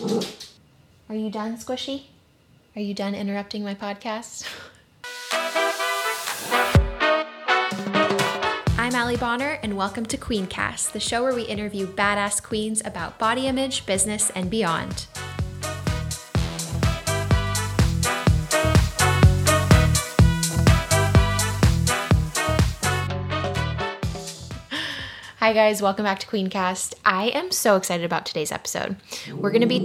Are you done, Squishy? Are you done interrupting my podcast? I'm Allie Bonner, and welcome to Queencast, the show where we interview badass queens about body image, business, and beyond. Hi, guys, welcome back to Queencast. I am so excited about today's episode. We're going to be.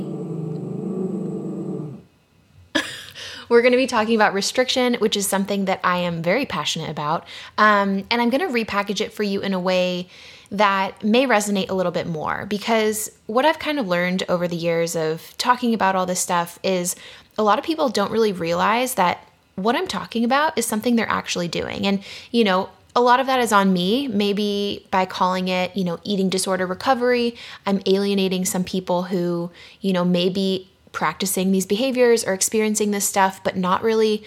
We're going to be talking about restriction, which is something that I am very passionate about. Um, and I'm going to repackage it for you in a way that may resonate a little bit more because what I've kind of learned over the years of talking about all this stuff is a lot of people don't really realize that what I'm talking about is something they're actually doing. And, you know, a lot of that is on me. Maybe by calling it, you know, eating disorder recovery, I'm alienating some people who, you know, may be practicing these behaviors or experiencing this stuff, but not really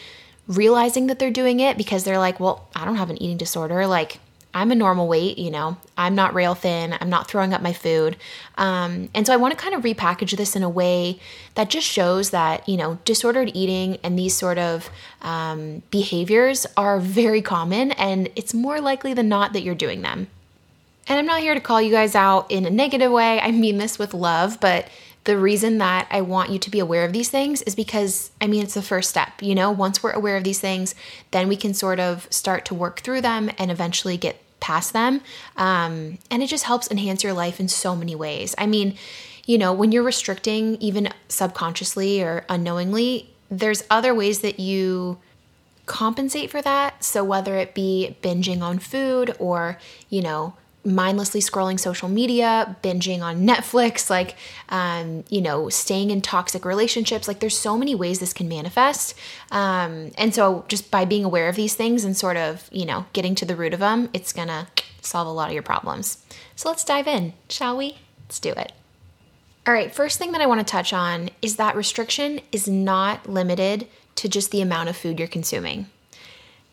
realizing that they're doing it because they're like, well, I don't have an eating disorder. Like, I'm a normal weight, you know, I'm not rail thin, I'm not throwing up my food. Um, and so I want to kind of repackage this in a way that just shows that, you know, disordered eating and these sort of um, behaviors are very common and it's more likely than not that you're doing them. And I'm not here to call you guys out in a negative way. I mean this with love, but the reason that I want you to be aware of these things is because, I mean, it's the first step. You know, once we're aware of these things, then we can sort of start to work through them and eventually get past them. Um, and it just helps enhance your life in so many ways. I mean, you know, when you're restricting, even subconsciously or unknowingly, there's other ways that you compensate for that. So whether it be binging on food or, you know, mindlessly scrolling social media, binging on Netflix, like, um, you know, staying in toxic relationships. Like, there's so many ways this can manifest. Um, and so, just by being aware of these things and sort of, you know, getting to the root of them, it's gonna solve a lot of your problems. So, let's dive in, shall we? Let's do it. All right, first thing that I wanna touch on is that restriction is not limited to just the amount of food you're consuming.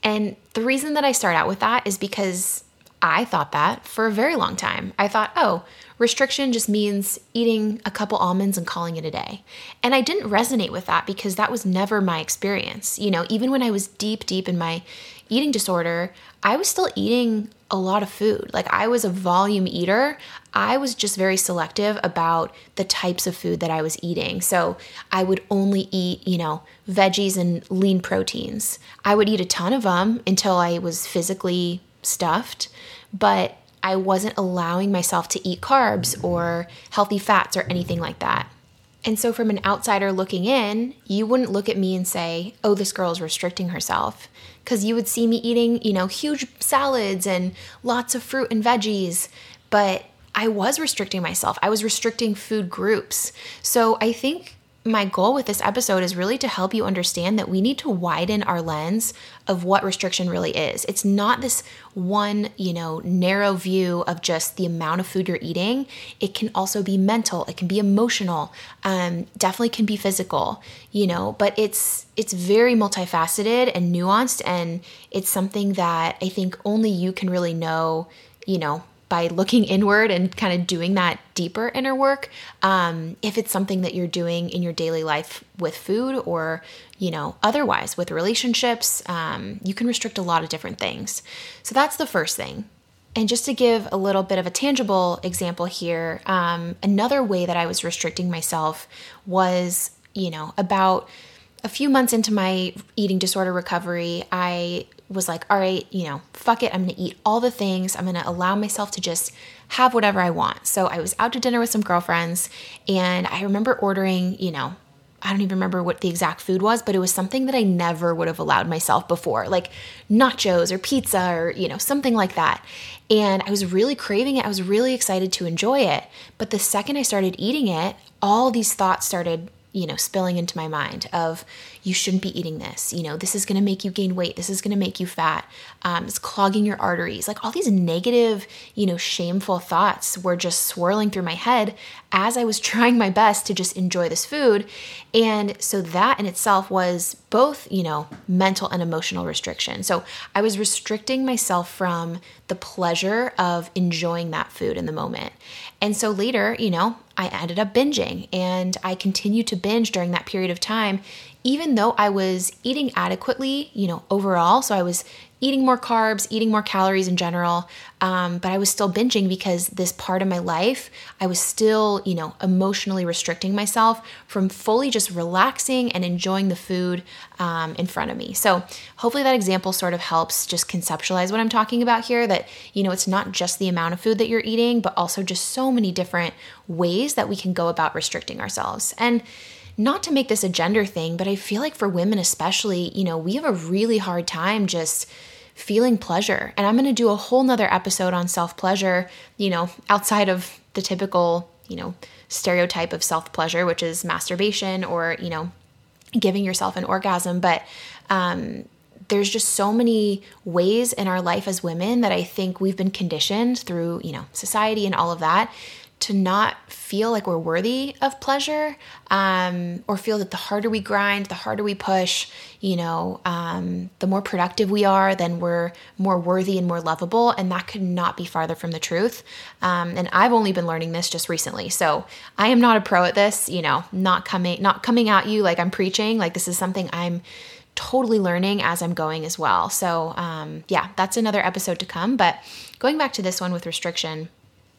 And the reason that I start out with that is because I thought that for a very long time. I thought, oh, restriction just means eating a couple almonds and calling it a day. And I didn't resonate with that because that was never my experience. You know, even when I was deep, deep in my eating disorder, I was still eating a lot of food. Like I was a volume eater. I was just very selective about the types of food that I was eating. So I would only eat, you know, veggies and lean proteins. I would eat a ton of them until I was physically stuffed, but I wasn't allowing myself to eat carbs or healthy fats or anything like that. And so, from an outsider looking in, you wouldn't look at me and say, oh, this girl is restricting herself. Because you would see me eating, you know, huge salads and lots of fruit and veggies. But I was restricting myself, I was restricting food groups. So, I think my goal with this episode is really to help you understand that we need to widen our lens of what restriction really is. It's not this one, you know, narrow view of just the amount of food you're eating. It can also be mental, it can be emotional, um, definitely can be physical, you know, but it's it's very multifaceted and nuanced and it's something that I think only you can really know, you know, by looking inward and kind of doing that deeper inner work um, if it's something that you're doing in your daily life with food or you know otherwise with relationships um, you can restrict a lot of different things. So that's the first thing. And just to give a little bit of a tangible example here um, another way that i was restricting myself was you know about a few months into my eating disorder recovery i was like, all right, you know, fuck it. I'm going to eat all the things. I'm going to allow myself to just have whatever I want. So I was out to dinner with some girlfriends and I remember ordering, you know, I don't even remember what the exact food was, but it was something that I never would have allowed myself before, like nachos or pizza or, you know, something like that. And I was really craving it. I was really excited to enjoy it. But the second I started eating it, all these thoughts started you know, spilling into my mind of you shouldn't be eating this. You know, this is going to make you gain weight. This is going to make you fat. Um, it's clogging your arteries. Like all these negative, you know, shameful thoughts were just swirling through my head as I was trying my best to just enjoy this food. And so that in itself was both, you know, mental and emotional restriction. So I was restricting myself from the pleasure of enjoying that food in the moment. And so later, you know, I ended up binging and I continued to binge during that period of time, even though I was eating adequately, you know, overall. So I was eating more carbs, eating more calories in general. Um, but I was still binging because this part of my life, I was still, you know, emotionally restricting myself from fully just relaxing and enjoying the food um, in front of me. So hopefully that example sort of helps just conceptualize what I'm talking about here that, you know, it's not just the amount of food that you're eating, but also just so many different ways that we can go about restricting ourselves. And not to make this a gender thing, but I feel like for women especially, you know, we have a really hard time just feeling pleasure. And I'm going to do a whole nother episode on self pleasure, you know, outside of the typical, you know, stereotype of self pleasure, which is masturbation or, you know, giving yourself an orgasm. But um, there's just so many ways in our life as women that I think we've been conditioned through, you know, society and all of that to not feel like we're worthy of pleasure um, or feel that the harder we grind, the harder we push, you know, um, the more productive we are, then we're more worthy and more lovable. And that could not be farther from the truth. Um, and I've only been learning this just recently. So I am not a pro at this, you know, not coming, not coming at you like I'm preaching. Like this is something I'm totally learning as I'm going as well. So um, yeah, that's another episode to come. But going back to this one with restriction,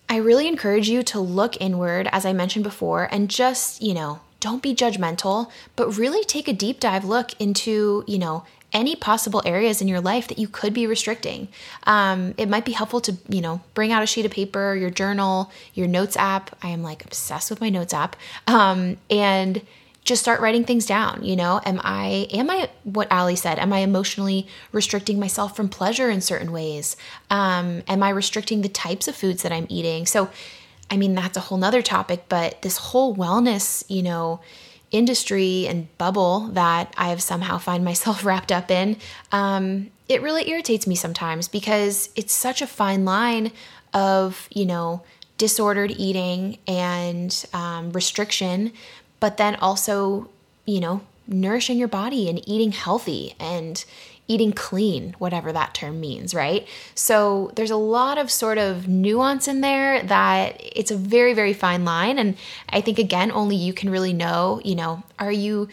I really encourage you to look inward, as I mentioned before, and just, you know, don't be judgmental, but really take a deep dive look into, you know, any possible areas in your life that you could be restricting. Um, it might be helpful to, you know, bring out a sheet of paper, your journal, your notes app. I am like obsessed with my notes app. Um, and just start writing things down you know? Am i am i what Allie said am i emotionally restricting myself from pleasure in certain ways? Um, am i restricting the types of foods that i'm eating? So i mean that's a whole nother topic but this whole wellness you know industry and bubble that i have somehow find myself wrapped up in um, it really irritates me sometimes because it's such a fine line of you know disordered eating and um, restriction but then also, you know, nourishing your body and eating healthy and eating clean, whatever that term means, right? So there's a lot of sort of nuance in there that it's a very, very fine line. And I think, again, only you can really know, you know, are you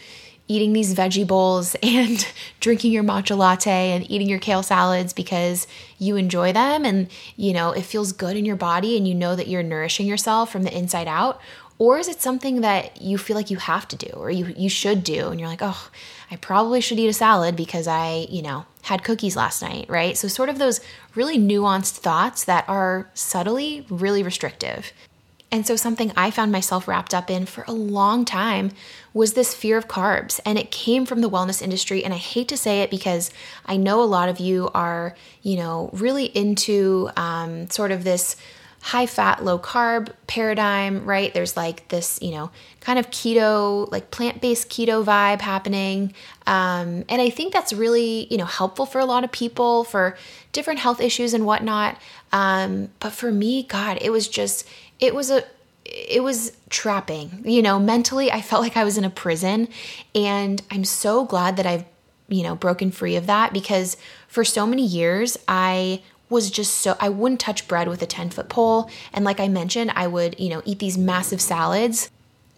eating these veggie bowls and drinking your matcha latte and eating your kale salads because you enjoy them and you know it feels good in your body and you know that you're nourishing yourself from the inside out or is it something that you feel like you have to do or you, you should do? And you're like, oh, I probably should eat a salad because I, you know, had cookies last night, right? So, sort of those really nuanced thoughts that are subtly really restrictive. And so, something I found myself wrapped up in for a long time was this fear of carbs. And it came from the wellness industry. And I hate to say it because I know a lot of you are, you know, really into um, sort of this high fat, low carb paradigm, right? There's like this, you know, kind of keto, like plant based keto vibe happening. Um, and I think that's really, you know, helpful for a lot of people for different health issues and whatnot. Um, but for me, God, it was just, it was a, it was trapping. You know, mentally, I felt like I was in a prison. And I'm so glad that I've, you know, broken free of that because for so many years, I was just so I wouldn't touch bread with a 10 foot pole. And like I mentioned, I would, you know, eat these massive salads.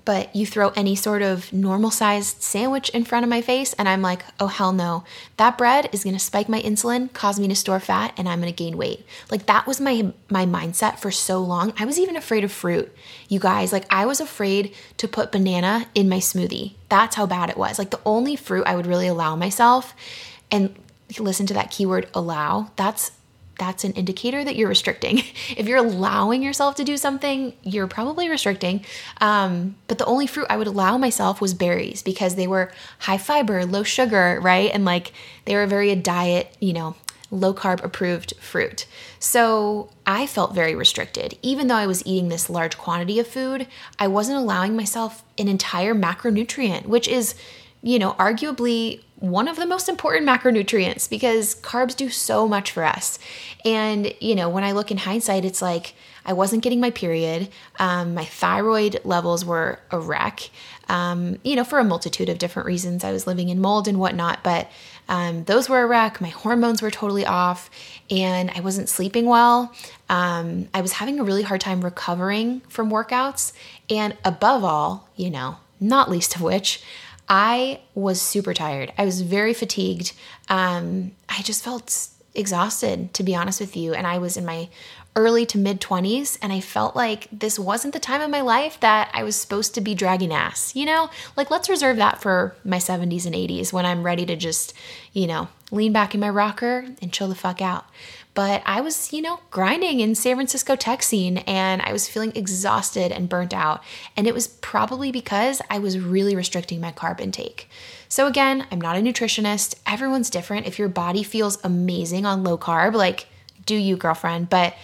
But you throw any sort of normal sized sandwich in front of my face, and I'm like, oh hell no. That bread is gonna spike my insulin, cause me to store fat, and I'm gonna gain weight. Like that was my my mindset for so long. I was even afraid of fruit. You guys, like I was afraid to put banana in my smoothie. That's how bad it was. Like the only fruit I would really allow myself, and listen to that keyword allow, that's that's an indicator that you're restricting. if you're allowing yourself to do something, you're probably restricting. Um, but the only fruit I would allow myself was berries because they were high fiber, low sugar, right? And like they were very a diet, you know, low carb approved fruit. So I felt very restricted. Even though I was eating this large quantity of food, I wasn't allowing myself an entire macronutrient, which is, you know, arguably one of the most important macronutrients because carbs do so much for us. And, you know, when I look in hindsight, it's like I wasn't getting my period. Um, my thyroid levels were a wreck, um, you know, for a multitude of different reasons. I was living in mold and whatnot, but um, those were a wreck. My hormones were totally off, and I wasn't sleeping well. Um, I was having a really hard time recovering from workouts. And above all, you know, not least of which, I was super tired. I was very fatigued. Um, I just felt exhausted, to be honest with you. And I was in my early to mid 20s, and I felt like this wasn't the time of my life that I was supposed to be dragging ass. You know, like let's reserve that for my 70s and 80s when I'm ready to just, you know, lean back in my rocker and chill the fuck out. But I was, you know, grinding in San Francisco tech scene and I was feeling exhausted and burnt out. And it was probably because I was really restricting my carb intake. So, again, I'm not a nutritionist. Everyone's different. If your body feels amazing on low carb, like, do you, girlfriend? But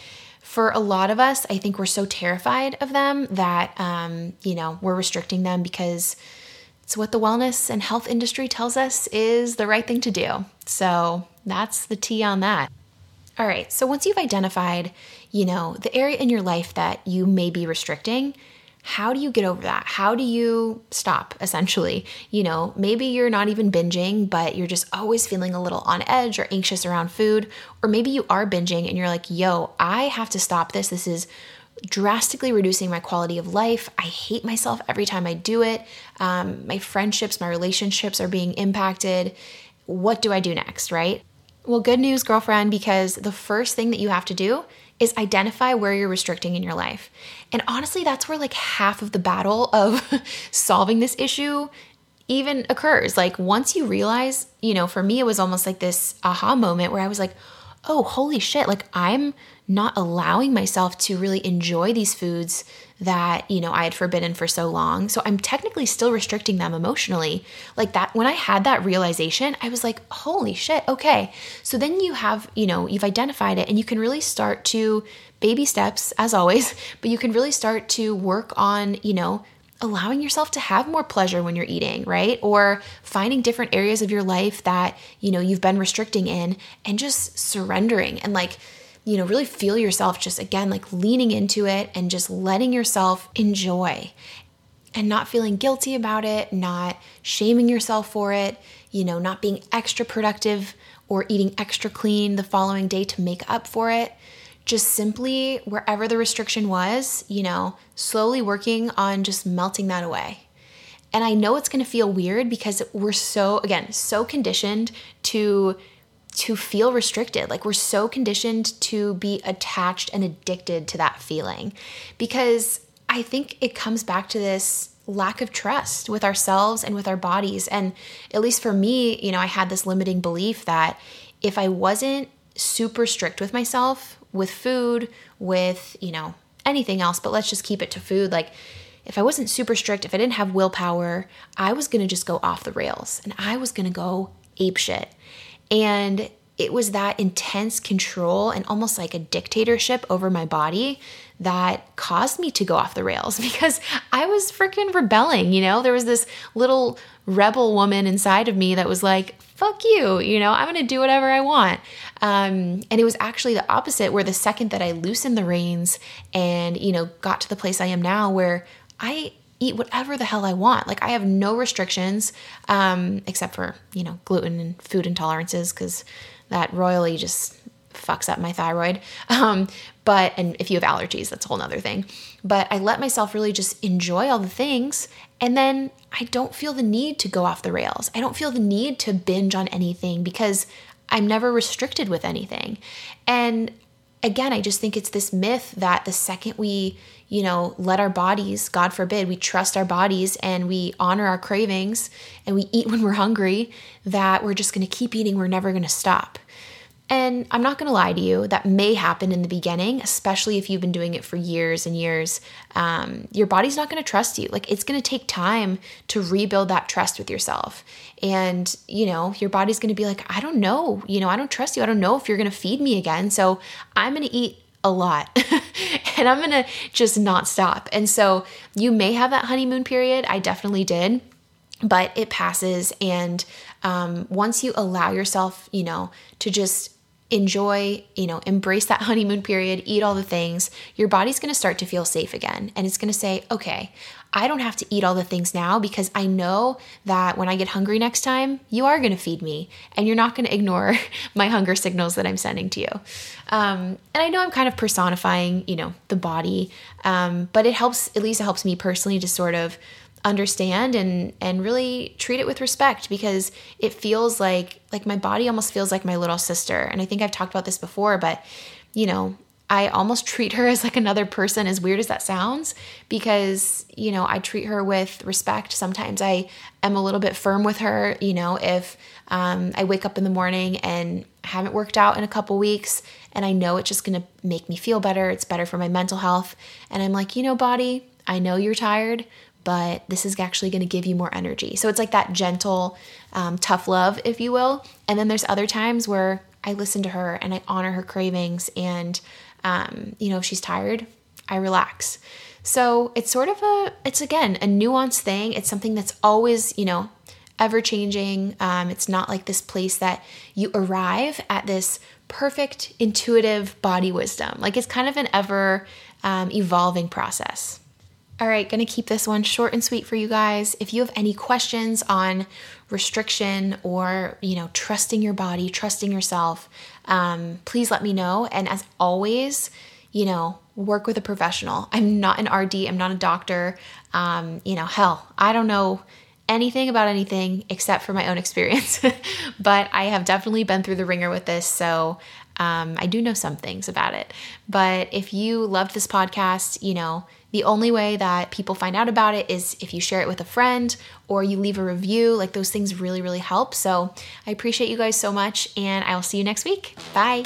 for a lot of us, I think we're so terrified of them that, um, you know, we're restricting them because it's what the wellness and health industry tells us is the right thing to do. So that's the tea on that. All right, so once you've identified, you know, the area in your life that you may be restricting, how do you get over that? How do you stop essentially? You know, maybe you're not even binging, but you're just always feeling a little on edge or anxious around food. Or maybe you are binging and you're like, yo, I have to stop this. This is drastically reducing my quality of life. I hate myself every time I do it. Um, my friendships, my relationships are being impacted. What do I do next, right? Well, good news, girlfriend, because the first thing that you have to do is identify where you're restricting in your life. And honestly, that's where like half of the battle of solving this issue even occurs. Like once you realize, you know, for me, it was almost like this aha moment where I was like, oh, holy shit, like I'm not allowing myself to really enjoy these foods that, you know, I had forbidden for so long. So I'm technically still restricting them emotionally. Like that, when I had that realization, I was like, holy shit, okay. So then you have, you know, you've identified it and you can really start to baby steps, as always, but you can really start to work on, you know, allowing yourself to have more pleasure when you're eating, right? Or finding different areas of your life that, you know, you've been restricting in and just surrendering and like, you know, really feel yourself just again, like leaning into it and just letting yourself enjoy and not feeling guilty about it, not shaming yourself for it, you know, not being extra productive or eating extra clean the following day to make up for it. Just simply wherever the restriction was, you know, slowly working on just melting that away. And I know it's gonna feel weird because we're so, again, so conditioned to to feel restricted. Like we're so conditioned to be attached and addicted to that feeling because I think it comes back to this lack of trust with ourselves and with our bodies. And at least for me, you know, I had this limiting belief that if I wasn't super strict with myself, with food, with, you know, anything else, but let's just keep it to food, like, if I wasn't super strict, if I didn't have willpower, I was gonna just go off the rails and I was gonna go ape shit. And it was that intense control and almost like a dictatorship over my body that caused me to go off the rails because I was freaking rebelling, you know? There was this little rebel woman inside of me that was like, fuck you, you know, I'm gonna do whatever I want. Um, and it was actually the opposite, where the second that I loosened the reins and, you know, got to the place I am now where I eat whatever the hell I want. Like I have no restrictions, um, except for you know gluten and food intolerances because that royally just fucks up my thyroid. Um, but and if you have allergies, that's a whole nother thing. But I let myself really just enjoy all the things, and then I don't feel the need to go off the rails. I don't feel the need to binge on anything because I'm never restricted with anything. And again, I just think it's this myth that the second we you know, let our bodies, God forbid, we trust our bodies and we honor our cravings and we eat when we're hungry, that we're just going to keep eating, we're never going to stop. And I'm not going to lie to you, that may happen in the beginning, especially if you've been doing it for years and years. Um, your body's not going to trust you. Like, it's going to take time to rebuild that trust with yourself. And, you know, your body's going to be like, I don't know, you know, I don't trust you. I don't know if you're going to feed me again. So I'm going to eat a lot and I'm gonna just not stop. And so you may have that honeymoon period. I definitely did, but it passes. And um, once you allow yourself, you know, to just enjoy, you know, embrace that honeymoon period, eat all the things, your body's going to start to feel safe again. And it's going to say, okay, I don't have to eat all the things now because I know that when I get hungry next time, you are going to feed me and you're not going to ignore my hunger signals that I'm sending to you. Um, and I know I'm kind of personifying, you know, the body, um, but it helps, at least it helps me personally to sort of understand and and really treat it with respect because it feels like like my body almost feels like my little sister. And i think i've talked about this before but you know i almost treat her as like another person as weird as that sounds because you know i treat her with respect. Sometimes i am a little bit firm with her you know if um, i wake up in the morning and haven't worked out in a couple weeks and i know it's just going to make me feel better it's better for my mental health. And i'm like you know body I know you're tired, but this is actually going to give you more energy. So it's like that gentle, um, tough love, if you will. And then there's other times where I listen to her and I honor her cravings. And, um, you know, if she's tired, I relax. So it's sort of a, it's again a nuanced thing. It's something that's always, you know, ever changing. Um, it's not like this place that you arrive at this perfect intuitive body wisdom. Like it's kind of an ever um, evolving process. All right, gonna keep this one short and sweet for you guys. If you have any questions on restriction or, you know, trusting your body, trusting yourself, um, please let me know. And as always, you know, work with a professional. I'm not an RD, I'm not a doctor. Um, you know, hell, I don't know anything about anything except for my own experience. but I have definitely been through the ringer with this. So um, I do know some things about it. But if you loved this podcast, you know, the only way that people find out about it is if you share it with a friend or you leave a review. Like those things really, really help. So I appreciate you guys so much, and I will see you next week. Bye.